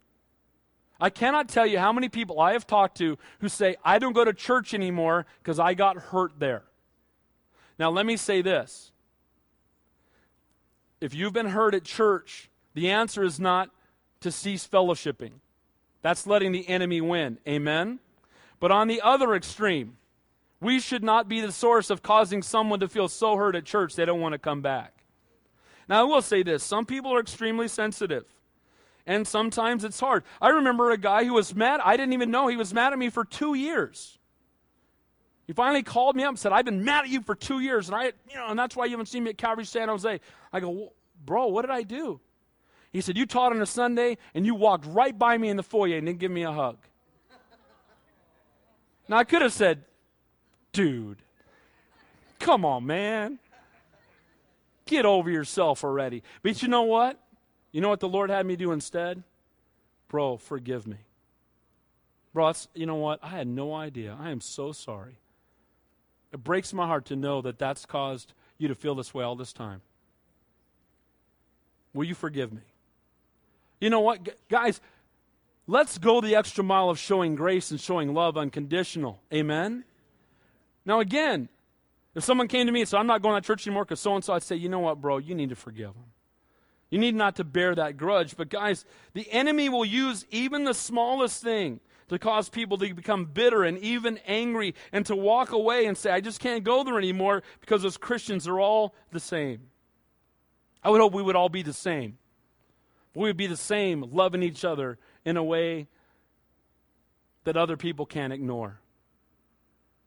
I cannot tell you how many people I have talked to who say, I don't go to church anymore because I got hurt there. Now, let me say this. If you've been hurt at church, the answer is not to cease fellowshipping. That's letting the enemy win. Amen? But on the other extreme, We should not be the source of causing someone to feel so hurt at church they don't want to come back. Now, I will say this some people are extremely sensitive, and sometimes it's hard. I remember a guy who was mad. I didn't even know he was mad at me for two years. He finally called me up and said, I've been mad at you for two years, and I, you know, and that's why you haven't seen me at Calvary San Jose. I go, bro, what did I do? He said, You taught on a Sunday and you walked right by me in the foyer and didn't give me a hug. now, I could have said, Dude, come on, man. Get over yourself already. But you know what? You know what the Lord had me do instead? Bro, forgive me. Bro, you know what? I had no idea. I am so sorry. It breaks my heart to know that that's caused you to feel this way all this time. Will you forgive me? You know what, guys? Let's go the extra mile of showing grace and showing love unconditional. Amen? Now, again, if someone came to me and said, I'm not going to church anymore because so and so, I'd say, you know what, bro, you need to forgive them. You need not to bear that grudge. But, guys, the enemy will use even the smallest thing to cause people to become bitter and even angry and to walk away and say, I just can't go there anymore because those Christians are all the same. I would hope we would all be the same. We would be the same, loving each other in a way that other people can't ignore.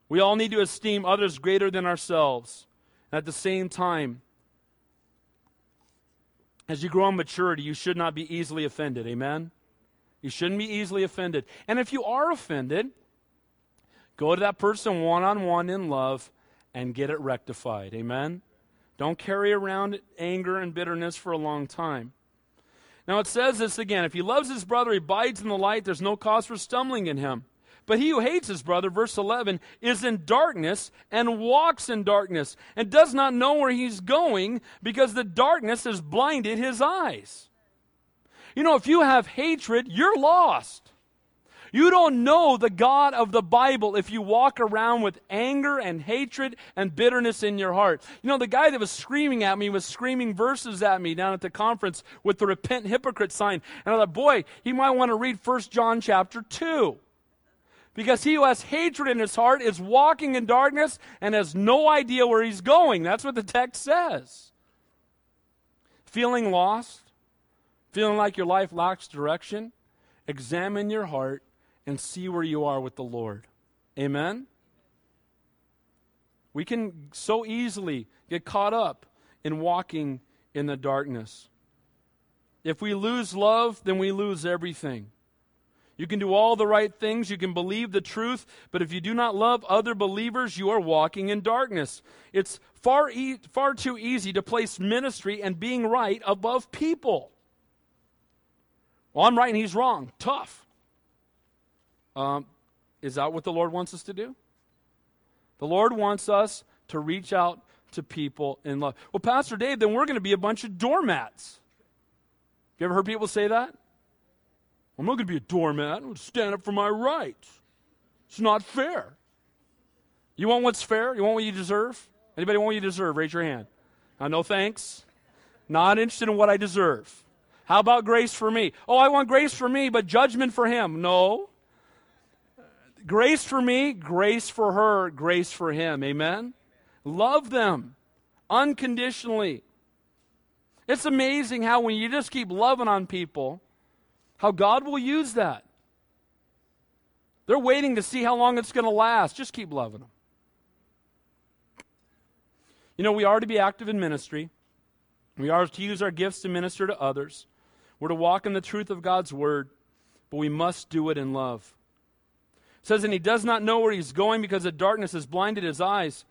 We all need to esteem others greater than ourselves. And At the same time, as you grow in maturity, you should not be easily offended. Amen? You shouldn't be easily offended. And if you are offended, go to that person one on one in love and get it rectified. Amen? Don't carry around anger and bitterness for a long time. Now it says this again if he loves his brother, he abides in the light, there's no cause for stumbling in him. But he who hates his brother, verse 11, is in darkness and walks in darkness and does not know where he's going because the darkness has blinded his eyes. You know, if you have hatred, you're lost. You don't know the God of the Bible if you walk around with anger and hatred and bitterness in your heart. You know, the guy that was screaming at me was screaming verses at me down at the conference with the repent hypocrite sign. And I thought, boy, he might want to read 1 John chapter 2. Because he who has hatred in his heart is walking in darkness and has no idea where he's going. That's what the text says. Feeling lost? Feeling like your life lacks direction? Examine your heart and see where you are with the Lord. Amen? We can so easily get caught up in walking in the darkness. If we lose love, then we lose everything. You can do all the right things, you can believe the truth, but if you do not love other believers, you are walking in darkness. It's far, e- far too easy to place ministry and being right above people. Well, I'm right and he's wrong. Tough. Um, is that what the Lord wants us to do? The Lord wants us to reach out to people in love. Well, Pastor Dave, then we're going to be a bunch of doormats. You ever heard people say that? I'm not going to be a doormat. I'm going to stand up for my rights. It's not fair. You want what's fair? You want what you deserve? Anybody want what you deserve? Raise your hand. Uh, no thanks. Not interested in what I deserve. How about grace for me? Oh, I want grace for me, but judgment for him. No. Grace for me, grace for her, grace for him. Amen? Love them unconditionally. It's amazing how when you just keep loving on people, how God will use that. They're waiting to see how long it's going to last. Just keep loving them. You know, we are to be active in ministry. We are to use our gifts to minister to others. We're to walk in the truth of God's word, but we must do it in love says, and he does not know where he's going because the darkness has blinded his eyes.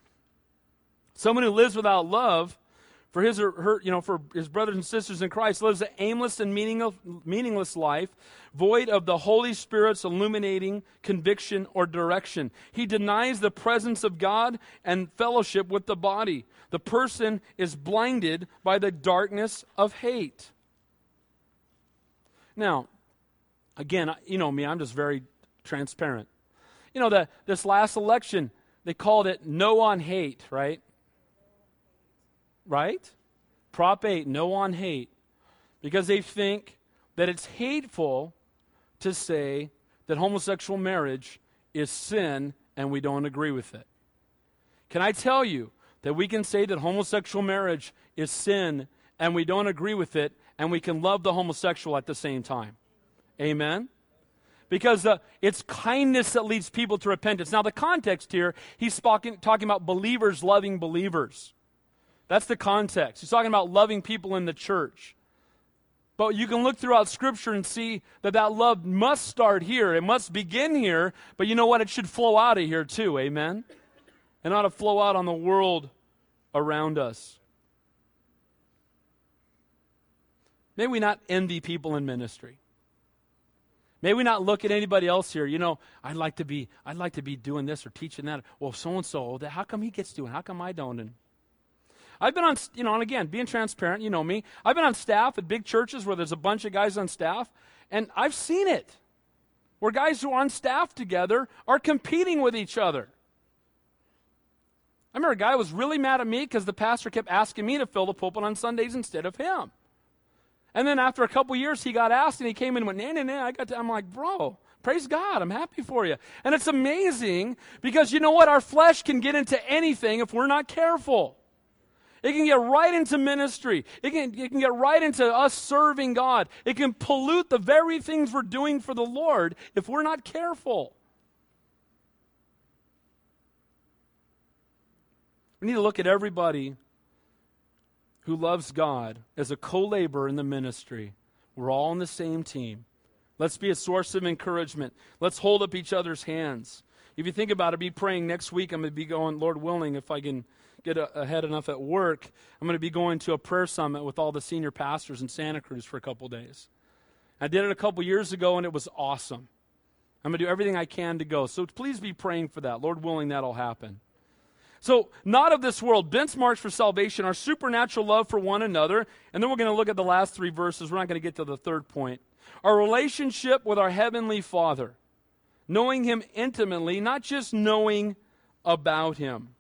Someone who lives without love for his or her, you know, for his brothers and sisters in Christ lives an aimless and meaningless life, void of the Holy Spirit's illuminating conviction or direction. He denies the presence of God and fellowship with the body. The person is blinded by the darkness of hate. Now, again, you know me, I'm just very transparent. You know, the, this last election, they called it no on hate, right? Right? Prop 8, no on hate. Because they think that it's hateful to say that homosexual marriage is sin and we don't agree with it. Can I tell you that we can say that homosexual marriage is sin and we don't agree with it and we can love the homosexual at the same time? Amen? Because uh, it's kindness that leads people to repentance. Now, the context here, he's talking, talking about believers loving believers. That's the context. He's talking about loving people in the church. But you can look throughout Scripture and see that that love must start here. It must begin here. But you know what? It should flow out of here too. Amen? And ought to flow out on the world around us. May we not envy people in ministry. May we not look at anybody else here. You know, I'd like to be, I'd like to be doing this or teaching that. Well, so and so, how come he gets doing? How come I don't? And I've been on, you know, and again, being transparent, you know me. I've been on staff at big churches where there's a bunch of guys on staff, and I've seen it. Where guys who are on staff together are competing with each other. I remember a guy was really mad at me because the pastor kept asking me to fill the pulpit on Sundays instead of him. And then after a couple years, he got asked and he came in and went, nah, nah, nah. I got to, I'm like, bro, praise God. I'm happy for you. And it's amazing because you know what? Our flesh can get into anything if we're not careful. It can get right into ministry. It can, it can get right into us serving God. It can pollute the very things we're doing for the Lord if we're not careful. We need to look at everybody who loves God as a co laborer in the ministry. We're all on the same team. Let's be a source of encouragement. Let's hold up each other's hands. If you think about it, be praying next week. I'm going to be going, Lord willing, if I can get a, ahead enough at work, I'm going to be going to a prayer summit with all the senior pastors in Santa Cruz for a couple days. I did it a couple years ago, and it was awesome. I'm going to do everything I can to go. So please be praying for that. Lord willing, that'll happen. So, not of this world, benchmarks for salvation, our supernatural love for one another. And then we're going to look at the last three verses. We're not going to get to the third point. Our relationship with our Heavenly Father, knowing Him intimately, not just knowing about Him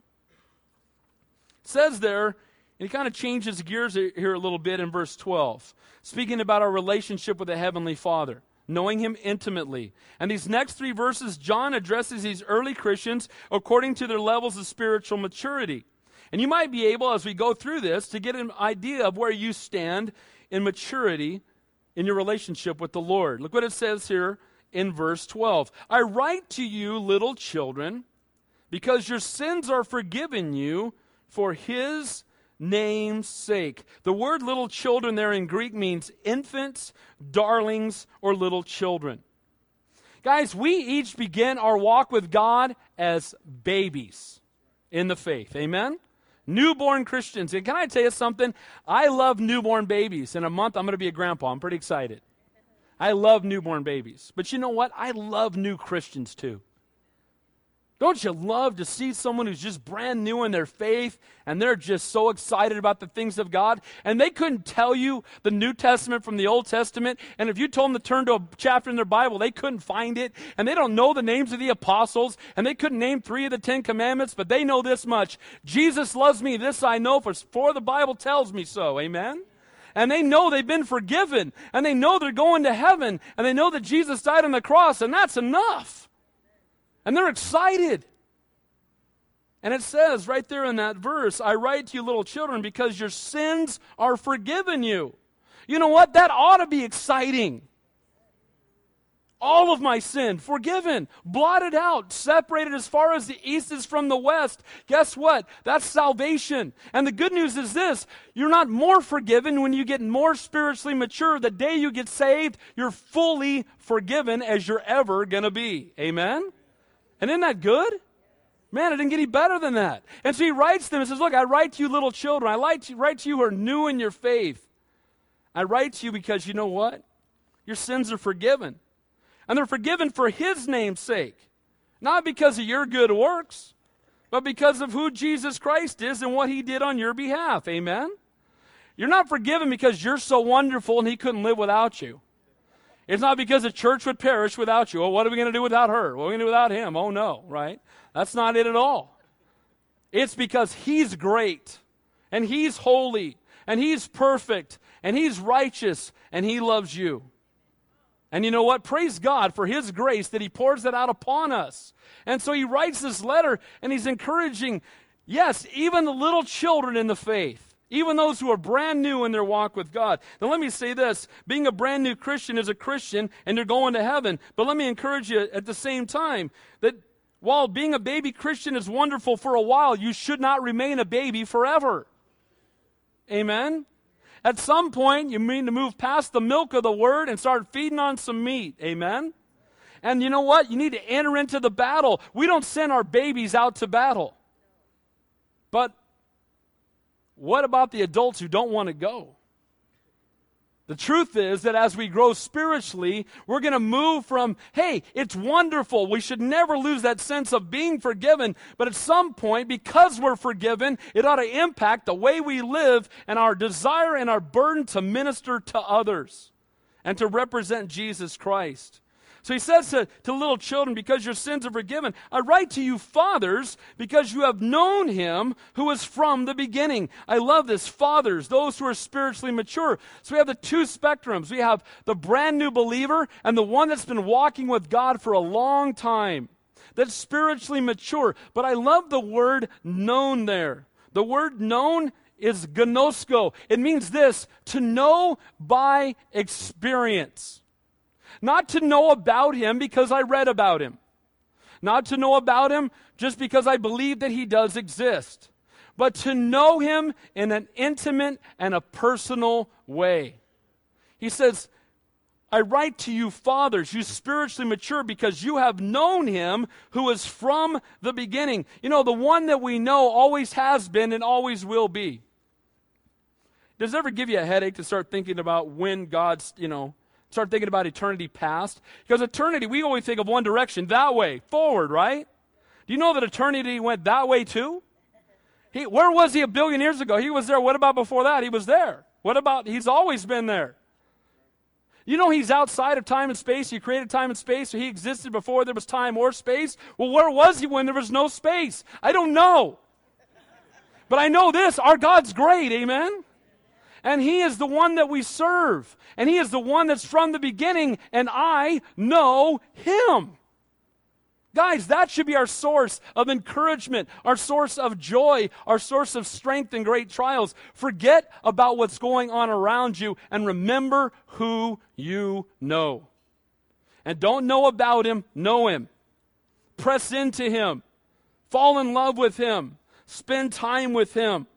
says there, and he kind of changes gears here a little bit in verse 12, speaking about our relationship with the Heavenly Father, knowing Him intimately. And these next three verses, John addresses these early Christians according to their levels of spiritual maturity. And you might be able, as we go through this, to get an idea of where you stand in maturity in your relationship with the Lord. Look what it says here in verse 12 I write to you, little children, because your sins are forgiven you for his name's sake. The word little children there in Greek means infants, darlings, or little children. Guys, we each begin our walk with God as babies in the faith. Amen? Newborn Christians. And can I tell you something? I love newborn babies. In a month, I'm going to be a grandpa. I'm pretty excited. I love newborn babies. But you know what? I love new Christians too. Don't you love to see someone who's just brand new in their faith and they're just so excited about the things of God? And they couldn't tell you the New Testament from the Old Testament? And if you told them to turn to a chapter in their Bible they couldn't find it. And they don't know the names of the apostles. And they couldn't name 3 of the 10 commandments but they know this much. Jesus loves me this I know for for the Bible tells me so. Amen? And they know they've been forgiven. And they know they're going to heaven. And they know that Jesus died on the cross. And that's enough and they're excited. And it says right there in that verse, I write to you, little children, because your sins are forgiven you. You know what? That ought to be exciting. All of my sin forgiven, blotted out, separated as far as the east is from the west. Guess what? That's salvation. And the good news is this you're not more forgiven when you get more spiritually mature. The day you get saved, you're fully forgiven as you're ever going to be. Amen? And isn't that good? Man, it didn't get any better than that. And so he writes them and says, Look, I write to you, little children. I write to, write to you who are new in your faith. I write to you because you know what? Your sins are forgiven. And they're forgiven for his name's sake. Not because of your good works, but because of who Jesus Christ is and what he did on your behalf. Amen? You're not forgiven because you're so wonderful and he couldn't live without you. It's not because the church would perish without you. Oh, what are we going to do without her? What are we going to do without him? Oh, no, right? That's not it at all. It's because he's great, and he's holy, and he's perfect, and he's righteous, and he loves you. And you know what? Praise God for his grace that he pours that out upon us. And so he writes this letter, and he's encouraging Yes, even the little children in the faith, even those who are brand new in their walk with God. Now, let me say this being a brand new Christian is a Christian and they're going to heaven. But let me encourage you at the same time that while being a baby Christian is wonderful for a while, you should not remain a baby forever. Amen? At some point, you need to move past the milk of the word and start feeding on some meat. Amen? And you know what? You need to enter into the battle. We don't send our babies out to battle. But what about the adults who don't want to go? The truth is that as we grow spiritually, we're going to move from, hey, it's wonderful. We should never lose that sense of being forgiven. But at some point, because we're forgiven, it ought to impact the way we live and our desire and our burden to minister to others and to represent Jesus Christ. So he says to, to little children, because your sins are forgiven, I write to you, fathers, because you have known him who is from the beginning. I love this. Fathers, those who are spiritually mature. So we have the two spectrums. We have the brand new believer and the one that's been walking with God for a long time. That's spiritually mature. But I love the word known there. The word known is gnosko. It means this to know by experience. Not to know about him because I read about him. Not to know about him just because I believe that he does exist. But to know him in an intimate and a personal way. He says, I write to you, fathers, you spiritually mature, because you have known him who is from the beginning. You know, the one that we know always has been and always will be. Does it ever give you a headache to start thinking about when God's, you know, Start thinking about eternity past. Because eternity, we always think of one direction, that way, forward, right? Do you know that eternity went that way too? He, where was he a billion years ago? He was there. What about before that? He was there. What about, he's always been there. You know he's outside of time and space. He created time and space, so he existed before there was time or space. Well, where was he when there was no space? I don't know. But I know this our God's great, amen? And He is the one that we serve, and He is the one that's from the beginning, and I know Him. Guys, that should be our source of encouragement, our source of joy, our source of strength in great trials. Forget about what's going on around you and remember who you know. And don't know about him, know him. Press into him. Fall in love with him. Spend time with him.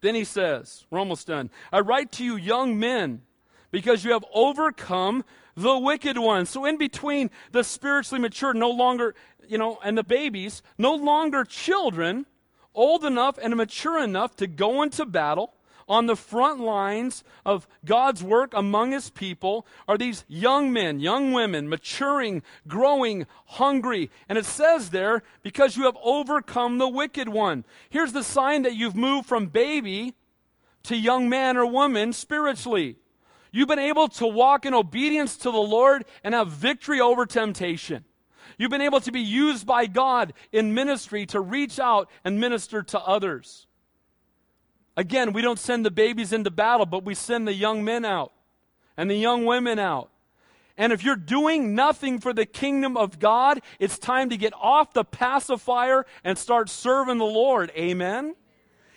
Then he says, we're almost done. I write to you, young men, because you have overcome the wicked one. So, in between the spiritually mature, no longer, you know, and the babies, no longer children, old enough and mature enough to go into battle, on the front lines of God's work among his people are these young men, young women, maturing, growing, hungry. And it says there, because you have overcome the wicked one. Here's the sign that you've moved from baby to young man or woman spiritually. You've been able to walk in obedience to the Lord and have victory over temptation. You've been able to be used by God in ministry to reach out and minister to others. Again, we don't send the babies into battle, but we send the young men out and the young women out. And if you're doing nothing for the kingdom of God, it's time to get off the pacifier and start serving the Lord. Amen?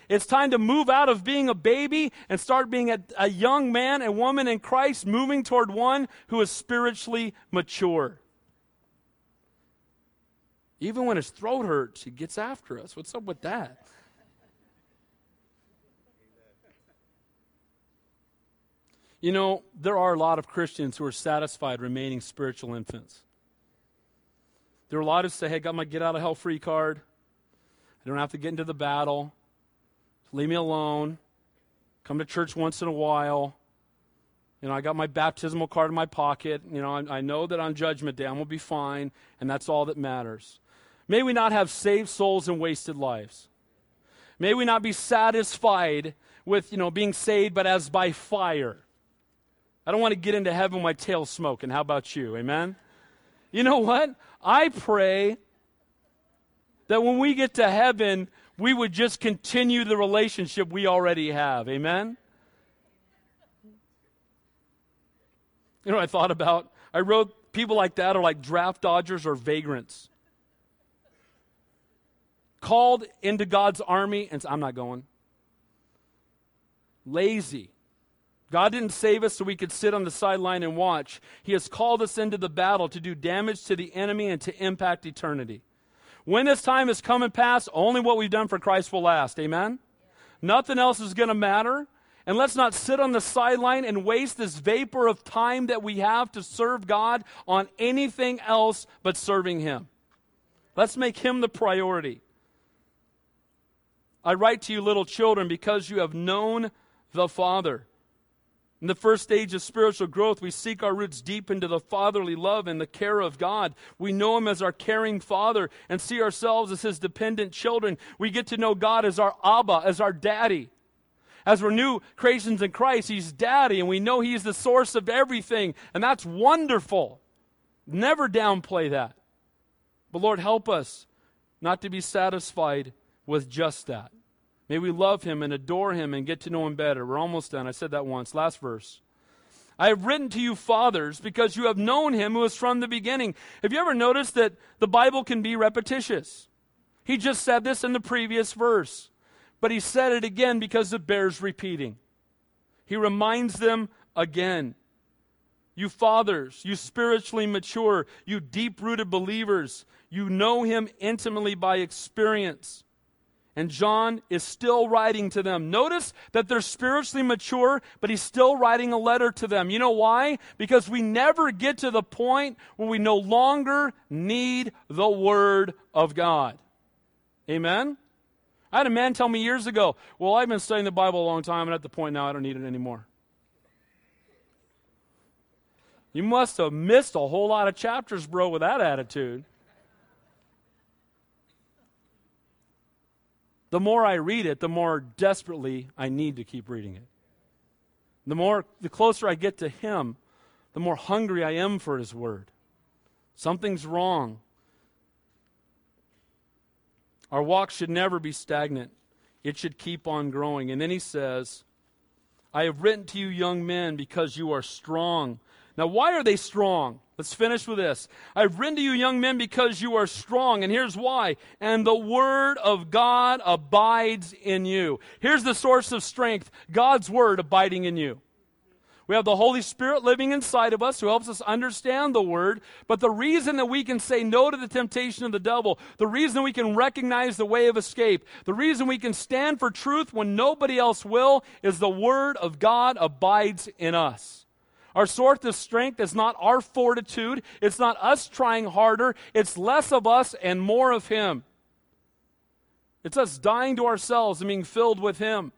It's time to move out of being a baby and start being a, a young man and woman in Christ, moving toward one who is spiritually mature. Even when his throat hurts, he gets after us. What's up with that? You know, there are a lot of Christians who are satisfied remaining spiritual infants. There are a lot who say, hey, I got my get out of hell free card. I don't have to get into the battle. Leave me alone. Come to church once in a while. You know, I got my baptismal card in my pocket. You know, I, I know that on Judgment Day I'm going to be fine, and that's all that matters. May we not have saved souls and wasted lives. May we not be satisfied with, you know, being saved, but as by fire. I don't want to get into heaven with my tail smoking. How about you? Amen? You know what? I pray that when we get to heaven, we would just continue the relationship we already have. Amen? You know what I thought about? I wrote people like that are like draft dodgers or vagrants. called into God's army and I'm not going. Lazy. God didn't save us so we could sit on the sideline and watch. He has called us into the battle to do damage to the enemy and to impact eternity. When this time has come and passed, only what we've done for Christ will last. Amen? Nothing else is going to matter. And let's not sit on the sideline and waste this vapor of time that we have to serve God on anything else but serving Him. Let's make Him the priority. I write to you, little children, because you have known the Father. In the first stage of spiritual growth, we seek our roots deep into the fatherly love and the care of God. We know Him as our caring Father and see ourselves as His dependent children. We get to know God as our Abba, as our daddy. As we're new creations in Christ, He's daddy, and we know He's the source of everything, and that's wonderful. Never downplay that. But Lord, help us not to be satisfied with just that. May we love him and adore him and get to know him better. We're almost done. I said that once. Last verse. I have written to you, fathers, because you have known him who is from the beginning. Have you ever noticed that the Bible can be repetitious? He just said this in the previous verse, but he said it again because it bears repeating. He reminds them again. You fathers, you spiritually mature, you deep rooted believers, you know him intimately by experience. And John is still writing to them. Notice that they're spiritually mature, but he's still writing a letter to them. You know why? Because we never get to the point where we no longer need the Word of God. Amen? I had a man tell me years ago, Well, I've been studying the Bible a long time, and at the point now I don't need it anymore. You must have missed a whole lot of chapters, bro, with that attitude. The more I read it, the more desperately I need to keep reading it. The more the closer I get to him, the more hungry I am for his word. Something's wrong. Our walk should never be stagnant. It should keep on growing. And then he says, I have written to you young men because you are strong. Now, why are they strong? Let's finish with this. I've written to you, young men, because you are strong, and here's why. And the word of God abides in you. Here's the source of strength God's word abiding in you. We have the Holy Spirit living inside of us who helps us understand the Word. But the reason that we can say no to the temptation of the devil, the reason we can recognize the way of escape, the reason we can stand for truth when nobody else will, is the Word of God abides in us. Our source of strength is not our fortitude. It's not us trying harder. It's less of us and more of Him. It's us dying to ourselves and being filled with Him.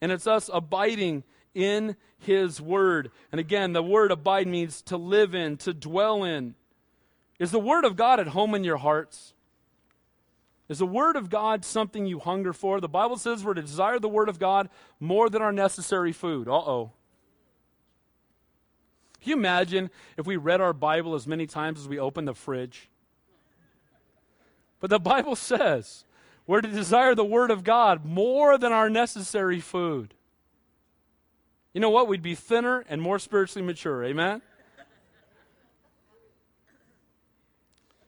And it's us abiding in His Word. And again, the word abide means to live in, to dwell in. Is the Word of God at home in your hearts? Is the Word of God something you hunger for? The Bible says we're to desire the Word of God more than our necessary food. Uh oh. Can you imagine if we read our Bible as many times as we open the fridge? But the Bible says we're to desire the Word of God more than our necessary food. You know what? We'd be thinner and more spiritually mature. Amen?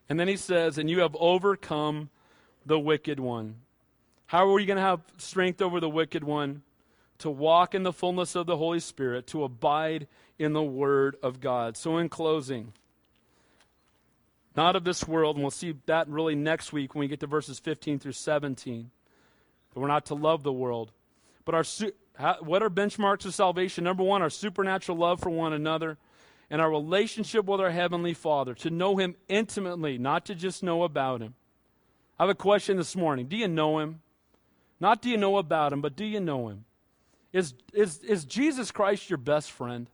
And then he says, And you have overcome the wicked one. How are we going to have strength over the wicked one? To walk in the fullness of the Holy Spirit, to abide in the Word of God. So, in closing, not of this world, and we'll see that really next week when we get to verses 15 through 17. But we're not to love the world. But our what are benchmarks of salvation? Number one, our supernatural love for one another and our relationship with our Heavenly Father, to know Him intimately, not to just know about Him. I have a question this morning. Do you know Him? Not do you know about Him, but do you know Him? Is, is, is Jesus Christ your best friend?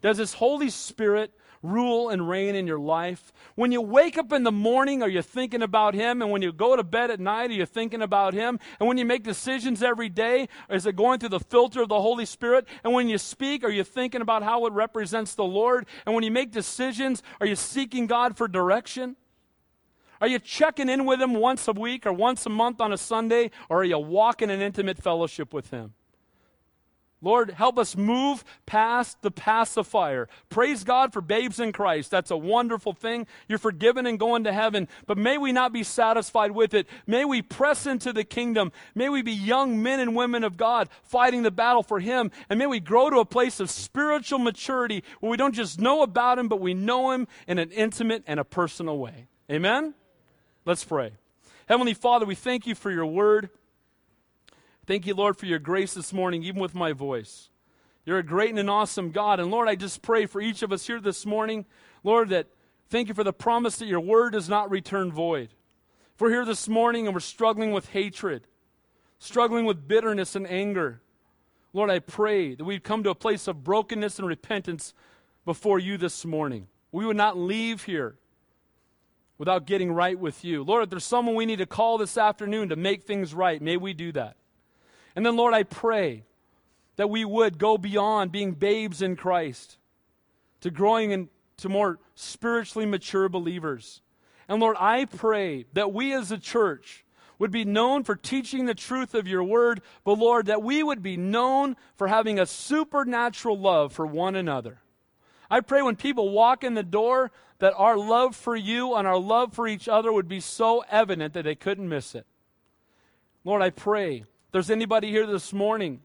Does His Holy Spirit rule and reign in your life? When you wake up in the morning, are you thinking about Him? And when you go to bed at night, are you thinking about Him? And when you make decisions every day, is it going through the filter of the Holy Spirit? And when you speak, are you thinking about how it represents the Lord? And when you make decisions, are you seeking God for direction? Are you checking in with Him once a week or once a month on a Sunday? Or are you walking in intimate fellowship with Him? Lord, help us move past the pacifier. Praise God for babes in Christ. That's a wonderful thing. You're forgiven and going to heaven. But may we not be satisfied with it. May we press into the kingdom. May we be young men and women of God fighting the battle for Him. And may we grow to a place of spiritual maturity where we don't just know about Him, but we know Him in an intimate and a personal way. Amen? Let's pray. Heavenly Father, we thank you for your word. Thank you, Lord, for your grace this morning, even with my voice. You're a great and an awesome God. And Lord, I just pray for each of us here this morning, Lord, that thank you for the promise that your word does not return void. If we're here this morning and we're struggling with hatred, struggling with bitterness and anger, Lord, I pray that we'd come to a place of brokenness and repentance before you this morning. We would not leave here without getting right with you. Lord, if there's someone we need to call this afternoon to make things right, may we do that. And then, Lord, I pray that we would go beyond being babes in Christ to growing into more spiritually mature believers. And Lord, I pray that we as a church would be known for teaching the truth of your word, but Lord, that we would be known for having a supernatural love for one another. I pray when people walk in the door that our love for you and our love for each other would be so evident that they couldn't miss it. Lord, I pray there's anybody here this morning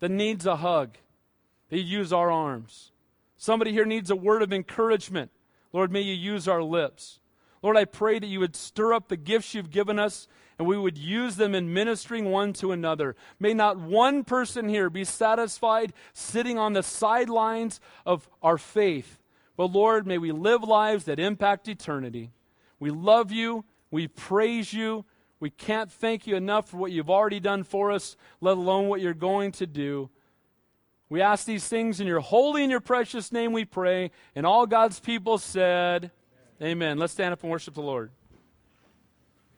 that needs a hug, you use our arms. Somebody here needs a word of encouragement. Lord, may you use our lips. Lord, I pray that you would stir up the gifts you've given us and we would use them in ministering one to another. May not one person here be satisfied sitting on the sidelines of our faith, but Lord, may we live lives that impact eternity. We love you. We praise you. We can't thank you enough for what you've already done for us, let alone what you're going to do. We ask these things in your holy and your precious name we pray. And all God's people said, Amen. Amen. Let's stand up and worship the Lord.